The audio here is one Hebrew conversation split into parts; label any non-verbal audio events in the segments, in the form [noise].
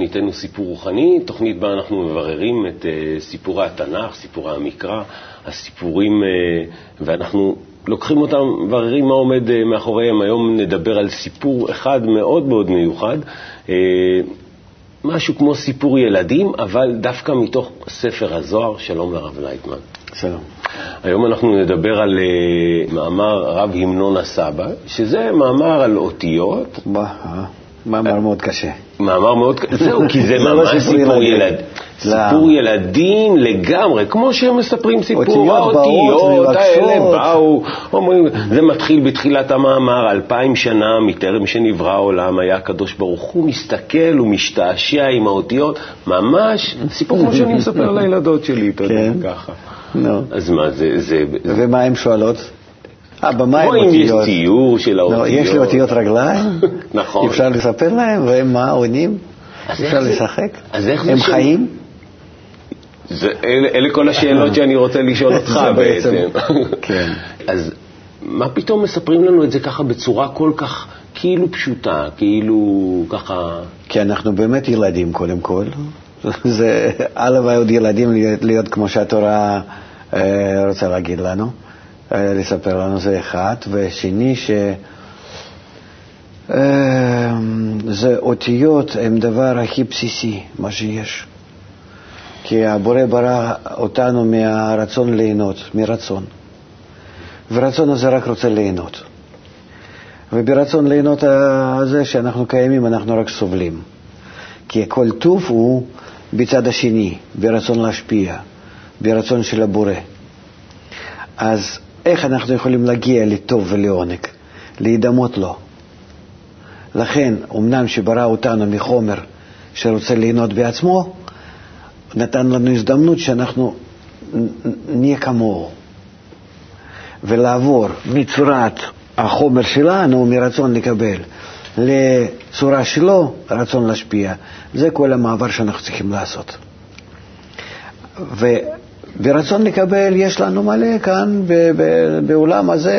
לתוכניתנו סיפור רוחני, תוכנית בה אנחנו מבררים את uh, סיפורי התנ"ך, סיפורי המקרא, הסיפורים, uh, ואנחנו לוקחים אותם, מבררים מה עומד uh, מאחוריהם. היום נדבר על סיפור אחד מאוד מאוד מיוחד, uh, משהו כמו סיפור ילדים, אבל דווקא מתוך ספר הזוהר. שלום לרב לייטמן. שלום. היום אנחנו נדבר על uh, מאמר רב המנון הסבא, שזה מאמר על אותיות. מאמר מאוד קשה. מאמר מאוד זהו, כי זה [laughs] ממש סיפור ילד. סיפור ילדים לגמרי, כמו שהם מספרים סיפור, האותיות האלה באו, אומרים, זה מתחיל בתחילת המאמר, אלפיים שנה מטרם שנברא העולם, היה הקדוש ברוך הוא מסתכל ומשתעשע עם האותיות, ממש סיפור כמו שאני מספר [laughs] לילדות שלי, אתה יודע, ככה. אז מה, זה... ומה הן שואלות? אה, במה הם או אם יש אותיות? ציור של האותיות. לא, יש לי אותיות רגליים? [laughs] נכון. אפשר לספר להם, והם מה, עונים? אפשר לשחק? הם חיים? אלה, כל השאלות שאני רוצה לשאול [laughs] אותך בעצם. כן. [laughs] אז מה פתאום מספרים לנו את זה ככה בצורה כל כך כאילו פשוטה, כאילו ככה... כי אנחנו באמת ילדים קודם כל. זה הלוואי עוד ילדים להיות, כמו שהתורה אה, רוצה להגיד לנו, לספר לנו, זה אחד. ושני, ש... אה, זה אותיות הם דבר הכי בסיסי, מה שיש. כי הבורא ברא אותנו מהרצון ליהנות, מרצון. ורצון הזה רק רוצה ליהנות. וברצון ליהנות הזה שאנחנו קיימים, אנחנו רק סובלים. כי כל טוב הוא בצד השני, ברצון להשפיע, ברצון של הבורא. אז איך אנחנו יכולים להגיע לטוב ולעונג? להידמות לו. לכן, אמנם שברא אותנו מחומר שרוצה ליהנות בעצמו, נתן לנו הזדמנות שאנחנו נהיה כמוהו. ולעבור מצורת החומר שלנו, מרצון לקבל, לצורה שלו, רצון להשפיע. זה כל המעבר שאנחנו צריכים לעשות. וברצון לקבל יש לנו מלא כאן ב- ב- בעולם הזה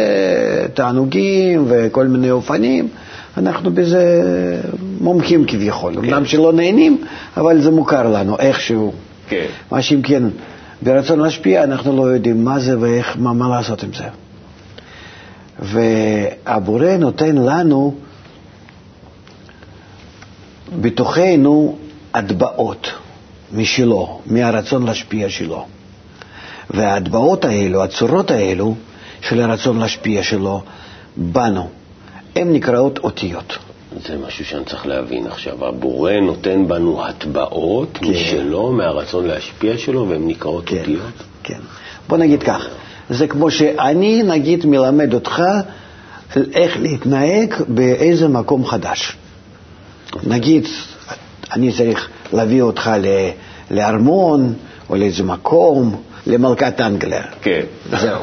תענוגים וכל מיני אופנים. אנחנו בזה מומחים כביכול. אמנם שלא נהנים, אבל זה מוכר לנו איכשהו. כן. מה שאם כן, ברצון להשפיע, אנחנו לא יודעים מה זה ואיך, מה, מה לעשות עם זה. והבורא נותן לנו בתוכנו הטבעות משלו, מהרצון להשפיע שלו. וההטבעות האלו, הצורות האלו של הרצון להשפיע שלו, בנו, הן נקראות אותיות. זה משהו שאני צריך להבין עכשיו. הבורא נותן בנו הטבעות כן. משלו, מהרצון להשפיע שלו, והן נקראות כן, אותיות. כן. בוא נגיד כך, זה כמו שאני נגיד מלמד אותך איך להתנהג באיזה מקום חדש. נגיד, אני צריך להביא אותך לארמון או לאיזה מקום, למלכת אנגליה. כן. זהו.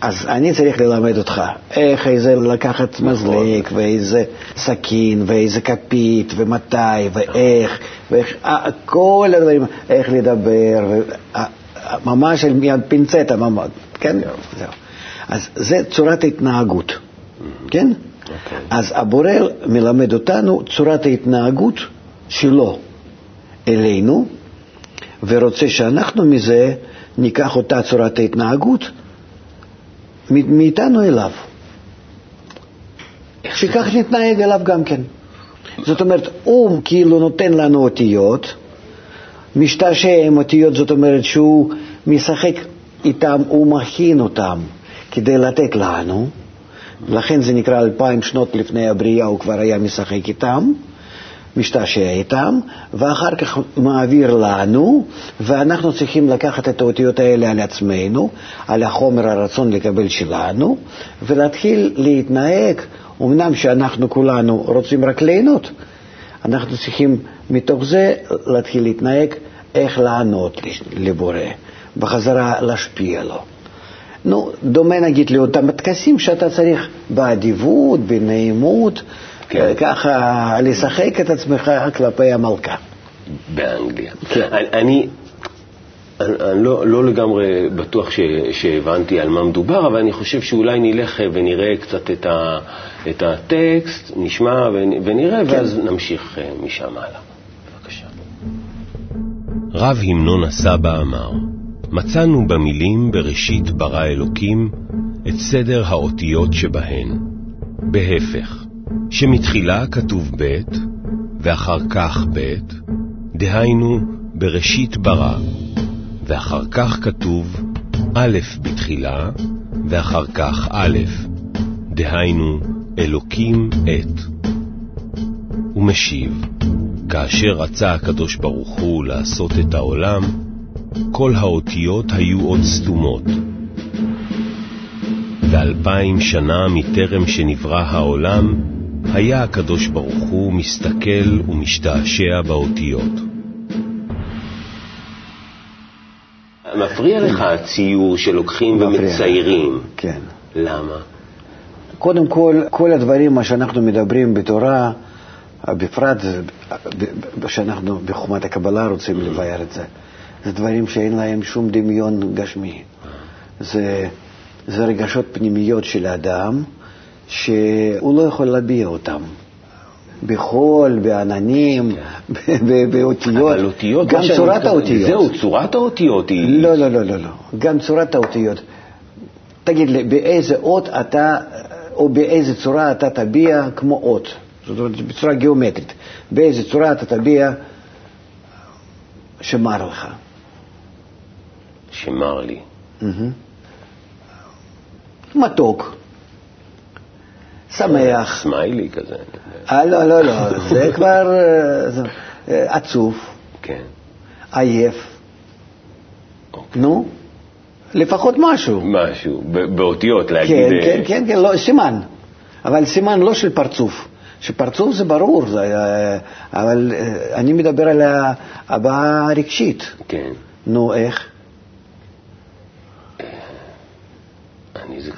אז אני צריך ללמד אותך איך איזה לקחת מזלג ואיזה סכין ואיזה כפית ומתי ואיך ואיך, אה, כל הדברים, איך לדבר, אה, אה, ממש על מיד פינצטה ממש, כן? זהו. אז זה צורת ההתנהגות, כן? אוקיי. אז הבורא מלמד אותנו צורת ההתנהגות שלו אלינו, ורוצה שאנחנו מזה ניקח אותה צורת ההתנהגות מאיתנו אליו. שכך נתנהג אליו גם כן. זאת אומרת, הוא כאילו נותן לנו אותיות, משתעשע עם אותיות, זאת אומרת שהוא משחק איתם, הוא מכין אותם כדי לתת לנו, לכן זה נקרא אלפיים שנות לפני הבריאה, הוא כבר היה משחק איתם, משתעשע איתם, ואחר כך מעביר לנו, ואנחנו צריכים לקחת את האותיות האלה על עצמנו, על החומר הרצון לקבל שלנו, ולהתחיל להתנהג, אמנם שאנחנו כולנו רוצים רק ליהנות, אנחנו צריכים מתוך זה להתחיל להתנהג איך לענות לבורא, בחזרה להשפיע לו. נו, דומה נגיד לאותם הטקסים שאתה צריך באדיבות, בנעימות. ככה לשחק את עצמך כלפי המלכה. באנגליה. כן. אני, אני, אני, אני לא, לא לגמרי בטוח ש, שהבנתי על מה מדובר, אבל אני חושב שאולי נלך ונראה קצת את, ה, את הטקסט, נשמע ונראה, כן. ואז נמשיך אה, משם הלאה. בבקשה. רב המנון הסבא אמר, מצאנו במילים בראשית ברא אלוקים את סדר האותיות שבהן. בהפך, שמתחילה כתוב ב' ואחר כך ב', דהיינו בראשית ברא, ואחר כך כתוב א' בתחילה, ואחר כך א', דהיינו אלוקים את. ומשיב, כאשר רצה הקדוש ברוך הוא לעשות את העולם, כל האותיות היו עוד סתומות. ואלפיים שנה מטרם שנברא העולם, היה הקדוש ברוך הוא מסתכל ומשתעשע באותיות. מפריע לך הציור שלוקחים ומציירים. כן. למה? קודם כל, כל הדברים, מה שאנחנו מדברים בתורה, בפרט שאנחנו בחומת הקבלה רוצים לבאר את זה, זה דברים שאין להם שום דמיון גשמי. זה, זה רגשות פנימיות של האדם, שהוא לא יכול להביע אותם. בחול, בעננים, כן. באותיות. אבל אותיות, גם צורת האותיות. זהו, צורת האותיות היא... לא, לא, לא, לא, לא. גם צורת האותיות. תגיד לי, באיזה אות אתה, או באיזה צורה אתה תביע כמו אות? זאת אומרת, בצורה גיאומטרית. באיזה צורה אתה תביע שמר לך. שמר לי. מתוק. שמח. סמיילי כזה. אה, לא, לא, לא, זה כבר אה, אה, עצוב. כן. עייף. אוקיי. נו, לפחות משהו. משהו, באותיות להגיד... כן, כן, כן, כן, לא, סימן. אבל סימן לא של פרצוף. שפרצוף זה ברור, זה, אבל אני מדבר על הבעה הרגשית. כן. נו, איך?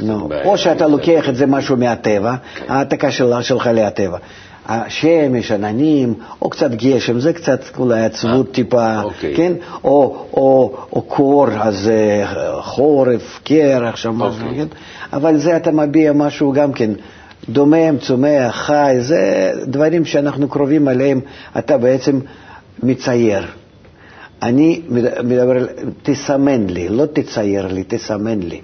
נו, או שאתה לוקח את זה משהו מהטבע, כן. ההעתקה שלך להטבע. השמש, עננים, או קצת גשם, זה קצת אולי עצבות אה, טיפה, אוקיי. כן? או, או, או קור, אז אה, חורף, קרח, שם משהו, אוקיי. כן? אבל זה אתה מביע משהו גם כן דומם, צומח, חי, זה דברים שאנחנו קרובים עליהם, אתה בעצם מצייר. אני מדבר, תסמן לי, לא תצייר לי, תסמן לי.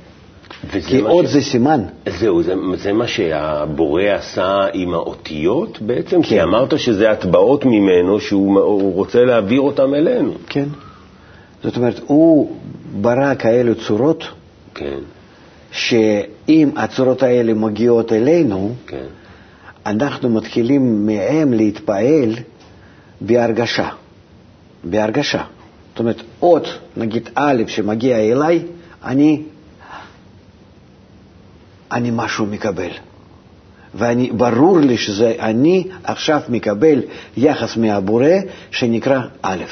כי עוד ש... זה סימן. זהו, זה, זה מה שהבורא עשה עם האותיות בעצם? כן. כי אמרת שזה הטבעות ממנו, שהוא רוצה להעביר אותם אלינו. כן. זאת אומרת, הוא ברא כאלו צורות, כן. שאם הצורות האלה מגיעות אלינו, כן. אנחנו מתחילים מהם להתפעל בהרגשה. בהרגשה. זאת אומרת, אות, נגיד א', שמגיע אליי, אני אני משהו מקבל. וברור לי שזה אני עכשיו מקבל יחס מהבורא שנקרא א'.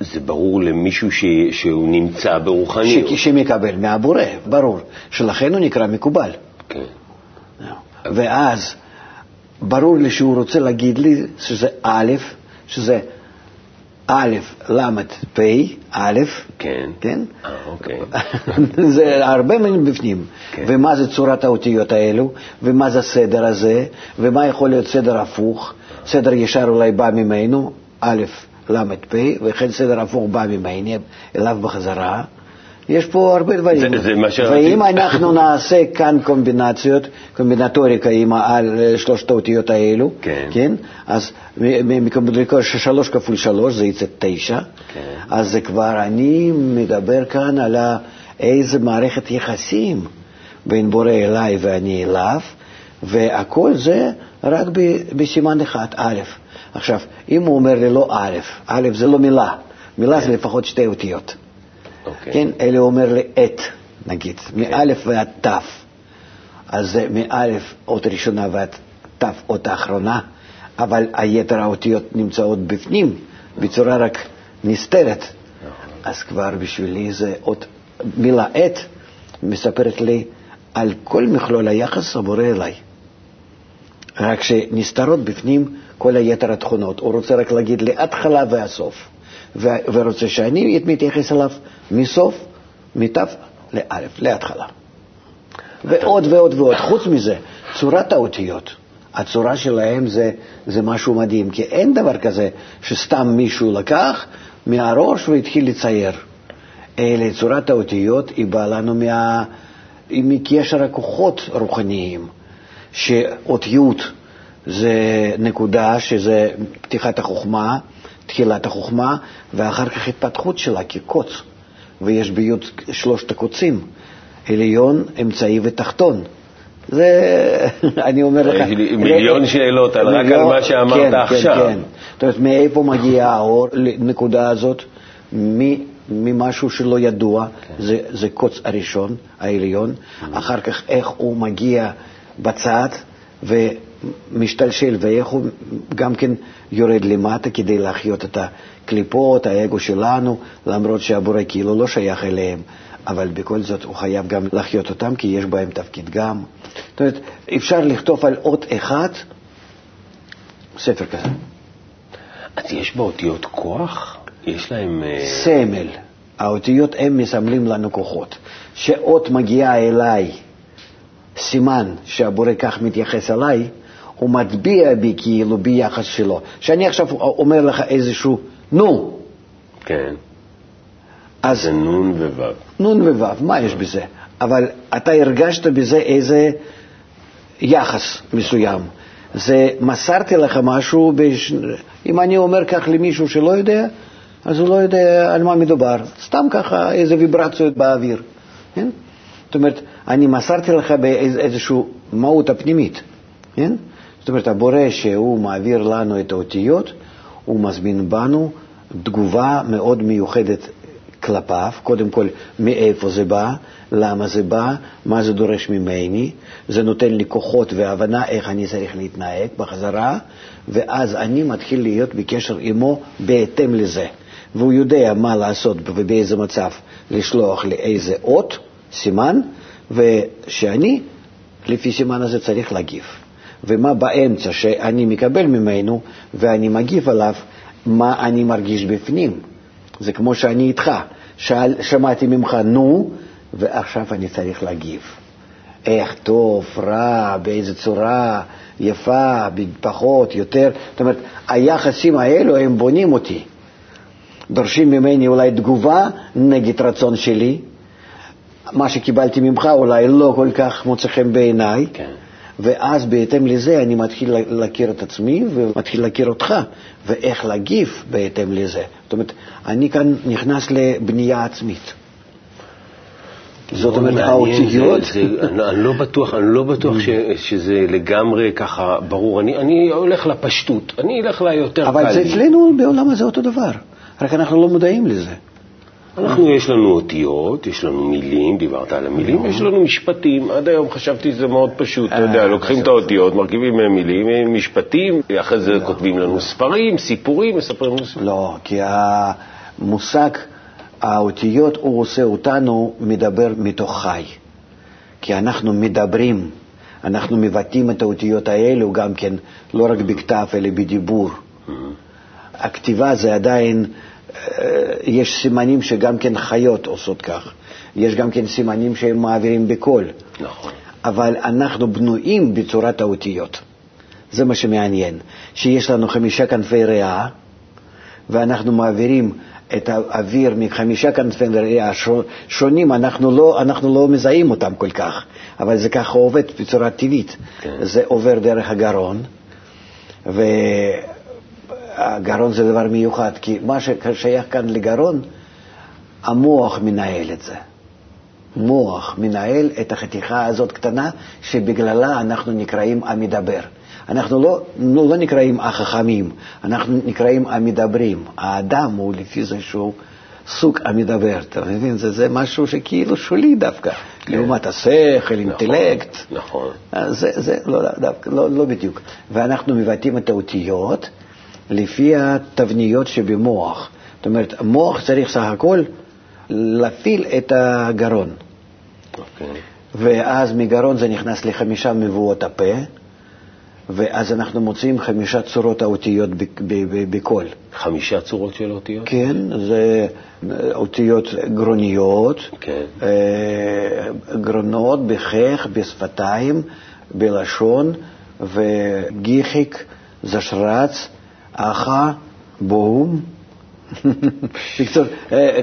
זה ברור למישהו ש... שהוא נמצא ברוחניות. ש... שמקבל מהבורא, ברור. שלכן הוא נקרא מקובל. כן. ואז ברור לי שהוא רוצה להגיד לי שזה א', שזה א', ל', פ', א', כן, כן? אה, אוקיי. [laughs] זה הרבה מילים בפנים. כן. ומה זה צורת האותיות האלו, ומה זה הסדר הזה, ומה יכול להיות סדר הפוך. סדר ישר אולי בא ממנו, א', ל', פ', וכן סדר הפוך בא ממני, אליו בחזרה. יש פה הרבה דברים. זה, זה מה שרציתי. ואם אנחנו נעשה כאן קומבינציות, קומבינטוריקה עם על שלושת האותיות האלו, כן. כן? אז מקומבינטוריקה שלוש כפול שלוש זה יצא תשע, כן. אז זה כבר, אני מדבר כאן על איזה מערכת יחסים בין בורא אליי ואני אליו, והכל זה רק בסימן אחד, א'. עכשיו, אם הוא אומר לי לא א', א' זה לא מילה, מילה כן. זה לפחות שתי אותיות. Okay. אוקיי. כן, אלה אומר לי את, נגיד, okay. מאלף ועד ת', אז זה מאלף אות ראשונה ועד ת' אות האחרונה, אבל היתר האותיות נמצאות בפנים, בצורה רק נסתרת. אז כבר בשבילי זה אות, מילה את מספרת לי על כל מכלול היחס הבורא אליי. רק שנסתרות בפנים כל היתר התכונות. הוא רוצה רק להגיד לי התחלה והסוף. ורוצה שאני מתייחס אליו מסוף, מתו לאלף, להתחלה. ועוד ועוד ועוד. חוץ מזה, צורת האותיות, הצורה שלהם זה, זה משהו מדהים, כי אין דבר כזה שסתם מישהו לקח מהראש והתחיל לצייר. אלא צורת האותיות היא באה לנו מה, מקשר הכוחות רוחניים, שאותיות זה נקודה שזה פתיחת החוכמה, תחילת החוכמה, ואחר כך התפתחות שלה כקוץ. ויש ביות שלושת הקוצים, עליון, אמצעי ותחתון. זה, [laughs] אני אומר לך... מיליון שאלות על רק על מה שאמרת כן, עכשיו. כן, כן. זאת אומרת, מאיפה מגיע האור לנקודה הזאת? ממשהו שלא ידוע, כן. זה, זה קוץ הראשון, העליון, mm-hmm. אחר כך איך הוא מגיע בצד ומשתלשל, ואיך הוא גם כן יורד למטה כדי להחיות את הקליפות, האגו שלנו, למרות שהבורא כאילו לא שייך אליהם, אבל בכל זאת הוא חייב גם להחיות אותם, כי יש בהם תפקיד גם. זאת אומרת, אפשר לכתוב על אות אחד ספר כזה. אז יש באותיות כוח? יש להם... אה, סמל. האותיות הם מסמלים לנו כוחות. שאות מגיעה אליי, סימן שהבורא כך מתייחס אליי, הוא מטביע בי כאילו ביחס שלו. שאני עכשיו אומר לך איזשהו נו. כן. אז... זה נון ווו. נון ווו, מה יש בזה? אבל אתה הרגשת בזה איזה יחס מסוים. זה מסרתי לך משהו, בש... אם אני אומר כך למישהו שלא יודע, אז הוא לא יודע על מה מדובר, סתם ככה איזה ויברציות באוויר. כן? זאת אומרת, אני מסרתי לך באיזושהי מהות הפנימית. כן? זאת אומרת, הבורא שהוא מעביר לנו את האותיות, הוא מזמין בנו תגובה מאוד מיוחדת כלפיו, קודם כל מאיפה זה בא, למה זה בא, מה זה דורש ממני, זה נותן לי כוחות והבנה איך אני צריך להתנהג בחזרה, ואז אני מתחיל להיות בקשר עמו בהתאם לזה. והוא יודע מה לעשות ובאיזה מצב לשלוח לי איזה אות, סימן, ושאני, לפי סימן הזה, צריך להגיב. ומה באמצע שאני מקבל ממנו ואני מגיב עליו, מה אני מרגיש בפנים. זה כמו שאני איתך, שאל, שמעתי ממך נו, ועכשיו אני צריך להגיב. איך טוב, רע, באיזה צורה, יפה, פחות, יותר. זאת אומרת, היחסים האלו הם בונים אותי. דורשים ממני אולי תגובה נגד רצון שלי, מה שקיבלתי ממך אולי לא כל כך מוצא חן בעיניי, כן. ואז בהתאם לזה אני מתחיל להכיר את עצמי ומתחיל להכיר אותך, ואיך להגיב בהתאם לזה. זאת אומרת, אני כאן נכנס לבנייה עצמית. זאת אומרת, האותיות... אני לא בטוח, אני לא בטוח [laughs] שזה לגמרי ככה ברור. אני הולך לפשטות, אני אלך ליותר קל. אבל זה אצלנו בעולם הזה אותו דבר. רק אנחנו לא מודעים לזה. אנחנו, יש לנו אותיות, יש לנו מילים, דיברת על המילים, יש לנו משפטים. עד היום חשבתי שזה מאוד פשוט, אתה יודע, אה, לוקחים את האותיות, מרכיבים מהם מילים, משפטים, אחרי זה לא. כותבים לנו ספרים, סיפורים, מספרים לנו סיפורים. לא, כי המושג, האותיות, הוא עושה אותנו מדבר מתוך חי. כי אנחנו מדברים, אנחנו מבטאים את האותיות האלו גם כן, לא רק בכתב, אלא בדיבור. Mm-hmm. הכתיבה זה עדיין, אה, יש סימנים שגם כן חיות עושות כך. יש גם כן סימנים שהם מעבירים בקול. נכון. אבל אנחנו בנויים בצורת האותיות. זה מה שמעניין, שיש לנו חמישה כנפי ריאה, ואנחנו מעבירים את האוויר מחמישה כנפי ריאה שונים, אנחנו לא, אנחנו לא מזהים אותם כל כך, אבל זה ככה עובד בצורה טבעית. כן. זה עובר דרך הגרון, ו... הגרון זה דבר מיוחד, כי מה ששייך כאן לגרון, המוח מנהל את זה. מוח מנהל את החתיכה הזאת קטנה, שבגללה אנחנו נקראים המדבר. אנחנו לא, לא, לא נקראים החכמים, אנחנו נקראים המדברים. האדם הוא לפי זה שהוא סוג המדבר, אתה מבין? זה, זה משהו שכאילו שולי דווקא, כן. לעומת השכל, נכון, אינטלקט. נכון. זה, זה לא, דווקא, לא, לא בדיוק. ואנחנו מבטאים את האותיות. לפי התבניות שבמוח. זאת אומרת, המוח צריך סך הכל להפעיל את הגרון. Okay. אוקיי. ואז מגרון זה נכנס לחמישה מבואות הפה, ואז אנחנו מוצאים חמישה צורות האותיות בקול. חמישה צורות של אותיות? כן, זה אותיות גרוניות, כן. גרונות בכך, בשפתיים, בלשון, וגיחיק, זשרץ, אחה, בום. בקיצור,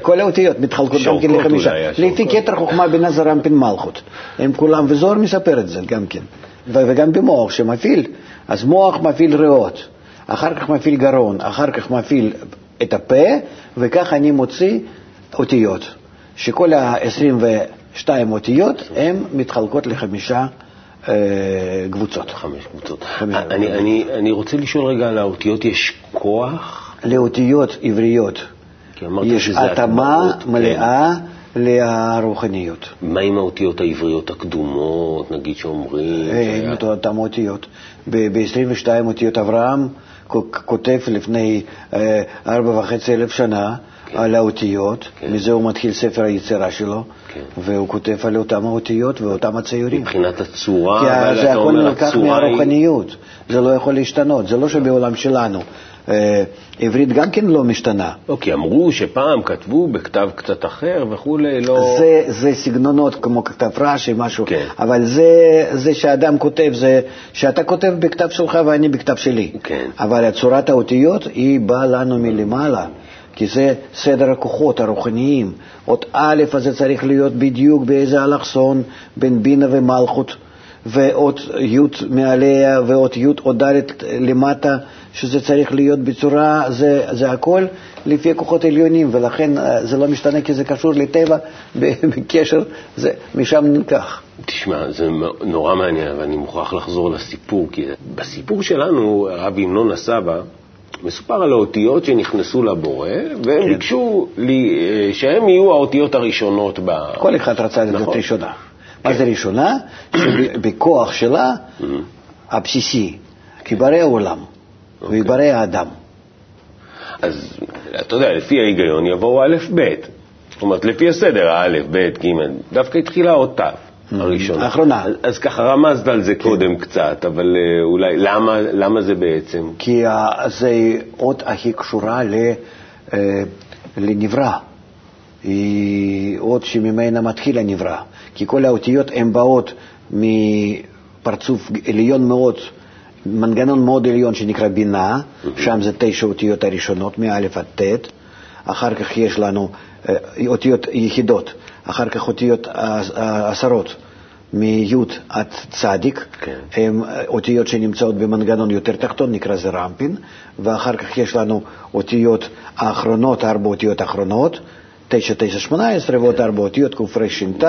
כל האותיות מתחלקות גם כן לחמישה. לפי כתר חוכמה בינה זרמפין מלכות. הם כולם, וזוהר מספר את זה גם כן. וגם במוח שמפעיל, אז מוח מפעיל ריאות, אחר כך מפעיל גרון, אחר כך מפעיל את הפה, וכך אני מוציא אותיות, שכל ה-22 אותיות הן מתחלקות לחמישה אה, קבוצות. חמש קבוצות. חמש אני, אני, אני רוצה לשאול רגע על האותיות, יש כוח? לאותיות עבריות יש התאמה. מלאה כן. לרוחניות. מה עם האותיות העבריות הקדומות, נגיד שאומרים? אין אה, אותן אותיות. ב-22 אותיות אברהם כותב לפני אה, ארבע וחצי אלף שנה כן. על האותיות, כן. מזה הוא מתחיל ספר היצירה שלו, כן. והוא כותב על אותם האותיות ואותם הציורים. מבחינת הצורה, כי זה הכל נלקח מהרוחניות, היא... זה לא יכול להשתנות, זה לא שבעולם שלנו. אה, עברית גם כן לא משתנה. לא, כי אמרו שפעם כתבו בכתב קצת אחר וכולי, לא... זה, זה סגנונות כמו כתב רש"י, משהו, כן. אבל זה, זה שאדם כותב, זה שאתה כותב בכתב שלך ואני בכתב שלי. כן. אבל צורת האותיות היא באה לנו מלמעלה. כי זה סדר הכוחות הרוחניים. אות א' הזה צריך להיות בדיוק באיזה אלכסון בין בינה ומלכות, ואות י' מעליה ואות י' או ד' למטה, שזה צריך להיות בצורה, זה, זה הכל לפי כוחות עליונים, ולכן אה, זה לא משתנה כי זה קשור לטבע [laughs] בקשר, זה משם נלקח. תשמע, זה נורא מעניין, ואני מוכרח לחזור לסיפור, כי בסיפור שלנו, רבי המנון הסבא, מסופר על האותיות שנכנסו לבורא, והם כן. ביקשו לי, אה, שהם יהיו האותיות הראשונות ב... כל אחד רצה להיות נכון. ראשונה. כן. מה זה ראשונה? שבכוח שלה, mm-hmm. הבסיסי, כי ברא העולם. אוקיי. ויברא האדם. אז אתה יודע, לפי ההיגיון יבואו א', ב'. זאת אומרת, לפי הסדר, א', ב', ג', דווקא התחילה עוד ת'. הראשונה. האחרונה. אז ככה רמזת על זה כן. קודם קצת, אבל אה, אולי, למה, למה זה בעצם? כי זה אות הכי קשורה ל, אה, לנברא. היא אות שממנה מתחיל הנברא. כי כל האותיות הן באות מפרצוף עליון מאוד מנגנון מאוד עליון שנקרא בינה, שם זה תשע אותיות הראשונות, מא' עד ט', אחר כך יש לנו אה, אותיות יחידות, אחר כך אותיות עשרות, מי' עד צדיק, כן. הן אותיות שנמצאות במנגנון יותר תחתון, נקרא זה רמפין, ואחר כך יש לנו אותיות האחרונות, ארבע אותיות האחרונות, 9918 ועוד ארבע אותיות קרש"ת,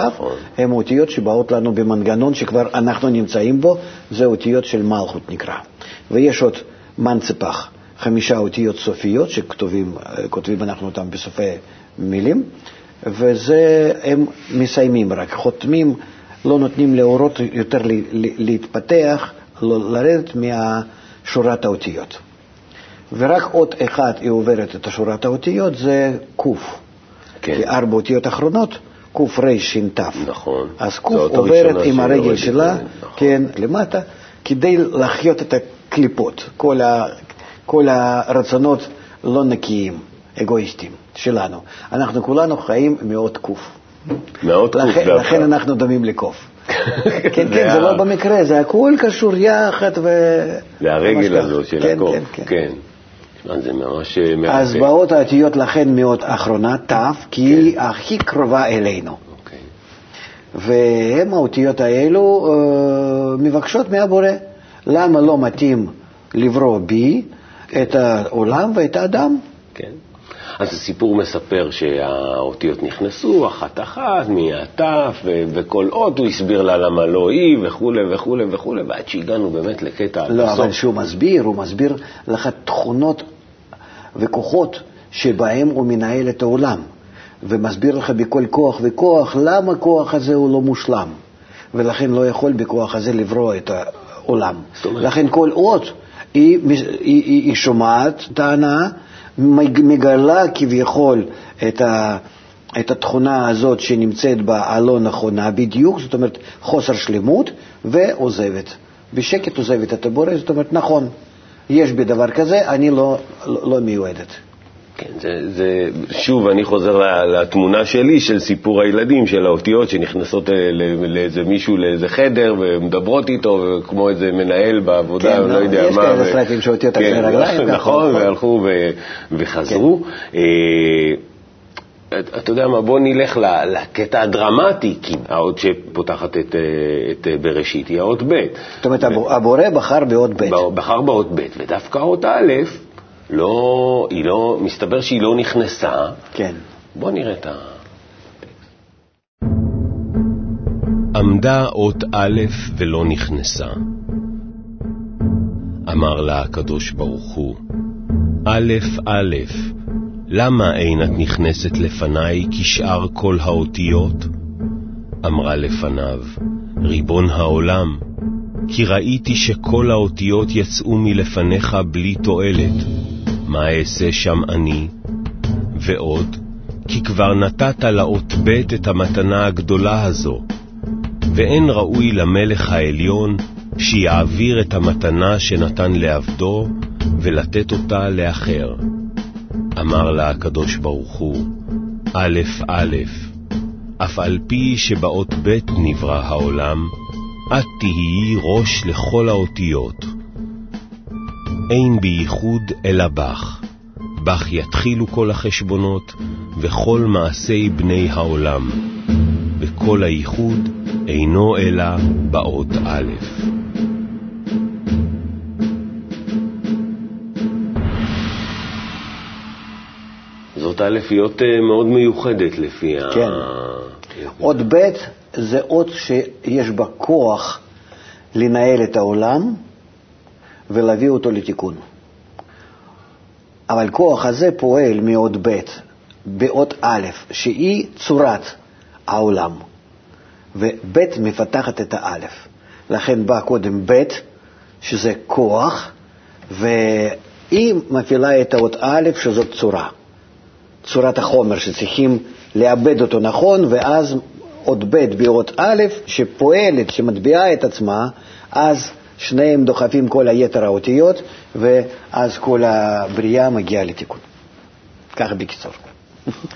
הן אותיות שבאות לנו במנגנון שכבר אנחנו נמצאים בו, זה אותיות של מלכות נקרא. ויש עוד מנצפח, חמישה אותיות סופיות שכותבים אנחנו אותם בסופי מילים, וזה הם מסיימים רק, חותמים, לא נותנים לאורות יותר להתפתח, לרדת משורת האותיות. ורק אות אחד היא עוברת את שורת האותיות, זה קוף. כן. כי ארבע אותיות אחרונות, קרש"ת. נכון. אז ק' עוברת עם הרגל שלה, נכון. כן, למטה, כדי להחיות את הקליפות. כל, ה, כל הרצונות לא נקיים, אגואיסטים שלנו. אנחנו כולנו חיים מאות ק'. מאות ק' לכן, לכן אנחנו דומים לקוף. [laughs] כן, כן, זה לא במקרה, זה הכל קשור יחד ו... זה הרגל הזו של כן, הקוף, כן. כן. זה ממש אה, מרפא. אז באות האותיות לכן מאוד אחרונה, ת', כי היא כן. הכי קרובה אלינו. אוקיי. והן האותיות האלו אה, מבקשות מהבורא, למה לא מתאים לברוא בי את העולם ואת האדם? כן. אז הסיפור מספר שהאותיות נכנסו אחת-אחת מהתף, וכל אות הוא הסביר לה למה לא היא, וכולי וכולי וכולי, ועד שהגענו באמת לקטע לא, אבל כשהוא מסביר, הוא מסביר לך תכונות וכוחות שבהם הוא מנהל את העולם, ומסביר לך בכל כוח וכוח למה הכוח הזה הוא לא מושלם, ולכן לא יכול בכוח הזה לברוא את העולם. לכן כל אות היא, היא, היא, היא שומעת טענה, מגלה כביכול את, ה, את התכונה הזאת שנמצאת בה הלא נכונה בדיוק, זאת אומרת חוסר שלמות, ועוזבת. בשקט עוזבת את הבורא, זאת אומרת, נכון, יש בי דבר כזה, אני לא, לא, לא מיועדת. כן, זה, זה, שוב, אני חוזר לתמונה שלי של סיפור הילדים, של האותיות שנכנסות אה, לאיזה מישהו, לאיזה חדר, ומדברות איתו, כמו איזה מנהל בעבודה, כן, לא יודע יש מה. יש כאלה סרטים שאותיות על כן, רגליים. נכון, והלכו ו, וחזרו. כן. אתה יודע מה, בוא נלך לקטע הדרמטי, כי האות שפותחת את, את בראשית היא האות ב'. זאת אומרת, הבורא בחר באות ב'. בחר באות ב', ודווקא האות א', לא, היא לא, מסתבר שהיא לא נכנסה. כן. בוא נראה את ה... עמדה אות א' ולא נכנסה. אמר לה הקדוש ברוך הוא, א' א', למה אין את נכנסת לפניי כשאר כל האותיות? אמרה לפניו, ריבון העולם, כי ראיתי שכל האותיות יצאו מלפניך בלי תועלת, מה אעשה שם אני? ועוד, כי כבר נתת לאות ב' את המתנה הגדולה הזו, ואין ראוי למלך העליון שיעביר את המתנה שנתן לעבדו ולתת אותה לאחר. אמר לה הקדוש ברוך הוא, א' א', אף על פי שבאות ב' נברא העולם, את תהיי ראש לכל האותיות. אין בייחוד אלא בך, בך יתחילו כל החשבונות וכל מעשי בני העולם, וכל הייחוד אינו אלא באות א'. זאת האלפיות מאוד מיוחדת לפי כן. ה... אות ב' זה אות שיש בה כוח לנהל את העולם ולהביא אותו לתיקון. אבל כוח הזה פועל מאות ב' באות א', שהיא צורת העולם, וב' מפתחת את האלף. לכן בא קודם ב', שזה כוח, והיא מפעילה את האות א', שזאת צורה. צורת החומר שצריכים לאבד אותו נכון, ואז אות ב' באות א', שפועלת, שמטביעה את עצמה, אז שניהם דוחפים כל היתר האותיות, ואז כל הבריאה מגיעה לתיקון. ככה בקיצור.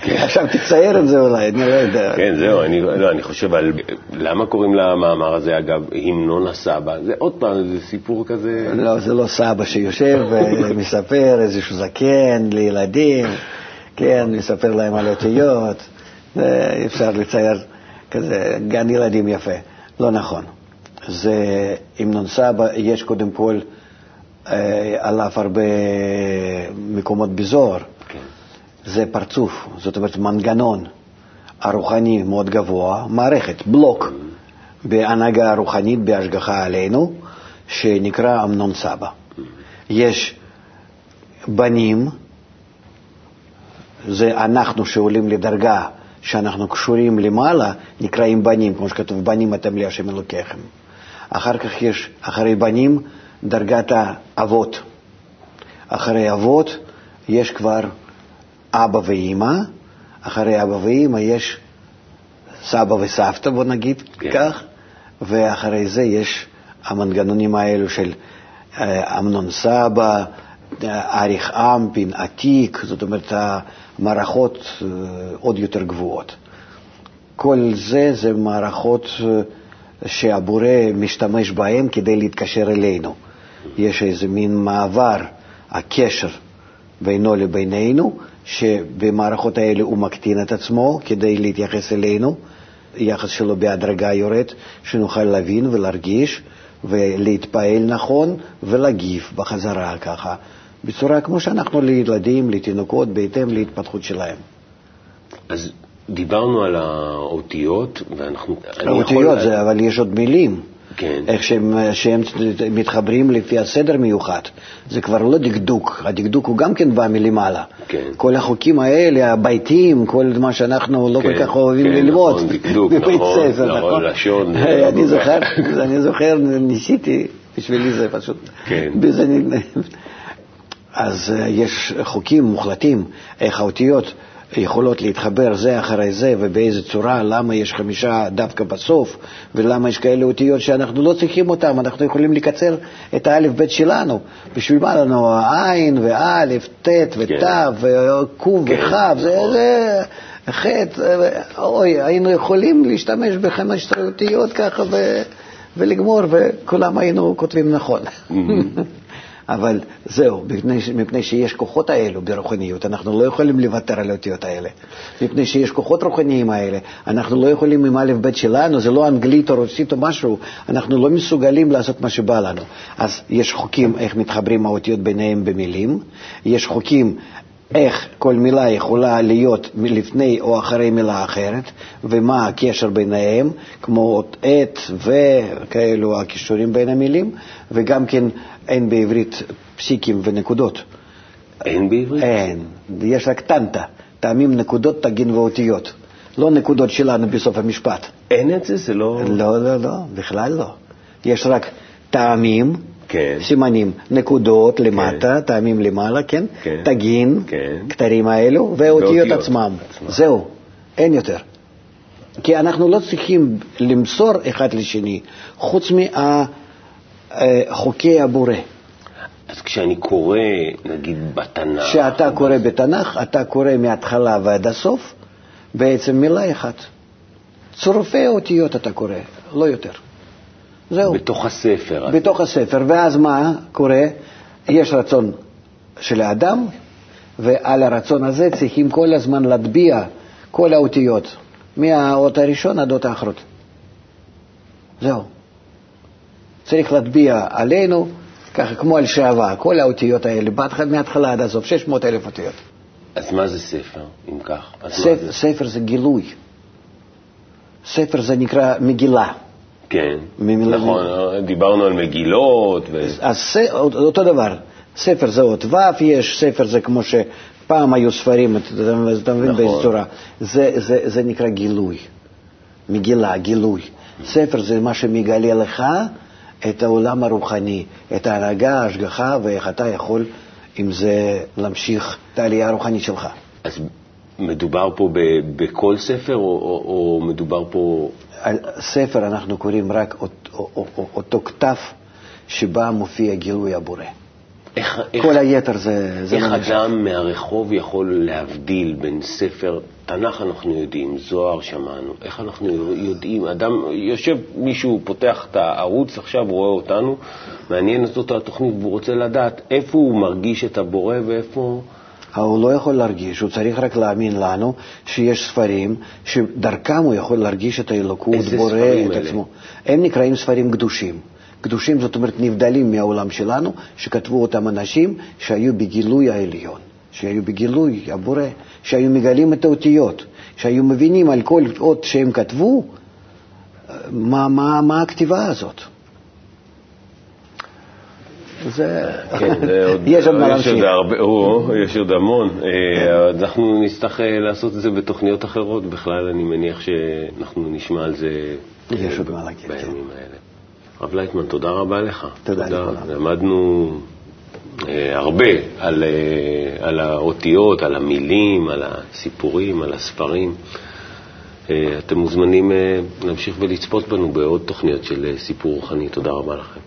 עכשיו תצייר את זה אולי, אני לא יודע. כן, זהו, אני, לא, אני חושב על למה קוראים למאמר הזה, אגב, המנון הסבא. זה עוד פעם, זה סיפור כזה... לא, זה לא סבא שיושב ומספר איזשהו זקן לילדים, כן, מספר להם על אותיות, אפשר לצייר כזה גן ילדים יפה. לא נכון. זה המנון סבא, יש קודם כל אה, עליו הרבה מקומות בזוהר. כן. זה פרצוף, זאת אומרת מנגנון הרוחני מאוד גבוה, מערכת, בלוק בהנהגה הרוחנית, בהשגחה עלינו, שנקרא אמנון סבא. יש בנים, זה אנחנו שעולים לדרגה שאנחנו קשורים למעלה, נקראים בנים, כמו שכתוב, בנים אתם לי השם אלוקיכם. אחר כך יש, אחרי בנים, דרגת האבות. אחרי אבות יש כבר אבא ואימא, אחרי אבא ואימא יש סבא וסבתא, בוא נגיד כן. כך, ואחרי זה יש המנגנונים האלו של אה, אמנון סבא, אריך אמפין, עתיק, זאת אומרת המערכות אה, עוד יותר גבוהות. כל זה זה מערכות אה, שהבורא משתמש בהן כדי להתקשר אלינו. יש איזה מין מעבר, הקשר בינו לבינינו, שבמערכות האלה הוא מקטין את עצמו כדי להתייחס אלינו, יחס שלו בהדרגה יורד, שנוכל להבין ולהרגיש ולהתפעל נכון ולהגיב בחזרה ככה, בצורה כמו שאנחנו לילדים, לתינוקות, בהתאם להתפתחות שלהם. אז דיברנו על האותיות, ואנחנו... האותיות זה, אבל יש עוד מילים. כן. איך שהם, שהם מתחברים לפי הסדר מיוחד. זה כבר לא דקדוק, הדקדוק הוא גם כן בא מלמעלה. כן. כל החוקים האלה, הביתים, כל מה שאנחנו לא כן, כל כך אוהבים כן, ללמוד. נכון, דקדוק, [laughs] נכון, ספר, נכון, נכון? לשון, [laughs] אני זוכר, אני זוכר, ניסיתי, בשבילי זה פשוט... כן. אז אה, יש חוקים מוחלטים איך האותיות יכולות להתחבר זה אחרי זה ובאיזה צורה, למה יש חמישה דווקא בסוף, ולמה יש כאלה אותיות שאנחנו לא צריכים אותן, אנחנו יכולים לקצר את האלף-בית שלנו. בשביל מה לנו העין ואלף, ט' ות' כן. וק' כן. וכ', זה, חטא, אוי, היינו יכולים להשתמש בחמש אותיות ככה ולגמור, וכולם היינו כותבים נכון. [laughs] אבל זהו, מפני, מפני שיש כוחות האלו ברוחניות, אנחנו לא יכולים לוותר על האותיות האלה. מפני שיש כוחות רוחניים האלה, אנחנו לא יכולים עם א' ב' שלנו, זה לא אנגלית או רוסית או משהו, אנחנו לא מסוגלים לעשות מה שבא לנו. אז יש חוקים איך מתחברים האותיות ביניהם במילים, יש חוקים איך כל מילה יכולה להיות לפני או אחרי מילה אחרת, ומה הקשר ביניהם, כמו עת וכאלו הכישורים בין המילים, וגם כן אין בעברית פסיקים ונקודות. אין בעברית? אין, יש רק טנטה, טעמים, נקודות, תגין ואותיות. לא נקודות שלנו בסוף המשפט. אין את זה? זה לא... לא, לא, לא, בכלל לא. יש רק טעמים, כן. סימנים, נקודות למטה, כן. טעמים למעלה, כן? כן. תגין, כן. כתרים האלו, ואותיות עצמם. עצמם. זהו, אין יותר. כי אנחנו לא צריכים למסור אחד לשני, חוץ מחוקי הבורא. אז כשאני קורא, נגיד, בתנ"ך... כשאתה קורא בתנ"ך, אתה קורא מההתחלה ועד הסוף, בעצם מילה אחת. צורפי אותיות אתה קורא, לא יותר. זהו. בתוך הספר. בתוך הספר, ואז מה קורה? יש רצון של האדם, ועל הרצון הזה צריכים כל הזמן להטביע כל האותיות, מהאות הראשון עד האות האחרות. זהו. צריך להטביע עלינו, ככה כמו על שעווה, כל האותיות האלה, מההתחלה עד הסוף, 600 אלף אותיות. אז מה זה ספר, אם כך? ספר, זה? ספר זה גילוי. ספר זה נקרא מגילה. כן, נכון, דיברנו על מגילות. ו... אז אותו דבר, ספר זה אות ו', יש ספר זה כמו שפעם היו ספרים, אתה מבין נכון. באיזה צורה. זה, זה, זה נקרא גילוי, מגילה, גילוי. ספר זה מה שמגלה לך את העולם הרוחני, את ההנהגה, ההשגחה, ואיך אתה יכול עם זה להמשיך את העלייה הרוחנית שלך. אז מדובר פה בכל ספר, או, או, או מדובר פה על ספר אנחנו קוראים רק אותו כתב שבה מופיע גילוי הבורא. איך, כל איך, היתר זה... זה איך אדם מהרחוב יכול להבדיל בין ספר, תנ"ך אנחנו יודעים, זוהר שמענו, איך אנחנו יודעים, אדם, יושב מישהו, פותח את הערוץ, עכשיו רואה אותנו, מעניינת אותו התוכנית והוא רוצה לדעת איפה הוא מרגיש את הבורא ואיפה... הוא לא יכול להרגיש, הוא צריך רק להאמין לנו שיש ספרים שדרכם הוא יכול להרגיש את האלוקות, בורא את עצמו. הם נקראים ספרים קדושים. קדושים זאת אומרת נבדלים מהעולם שלנו, שכתבו אותם אנשים שהיו בגילוי העליון, שהיו בגילוי הבורא, שהיו מגלים את האותיות, שהיו מבינים על כל אות שהם כתבו מה, מה, מה הכתיבה הזאת. זה... כן, [laughs] יש עוד מה להמשיך. יש עוד המון. אה, אנחנו נצטרך אה, לעשות את זה בתוכניות אחרות. בכלל, אני מניח שאנחנו נשמע על זה. בימים האלה. הרב לייטמן, תודה רבה לך. תודה לכולם. למדנו אה, הרבה על, על האותיות, על המילים, על הסיפורים, על הספרים. אתם מוזמנים להמשיך ולצפות בנו בעוד תוכניות של סיפור רוחני. תודה רבה לכם.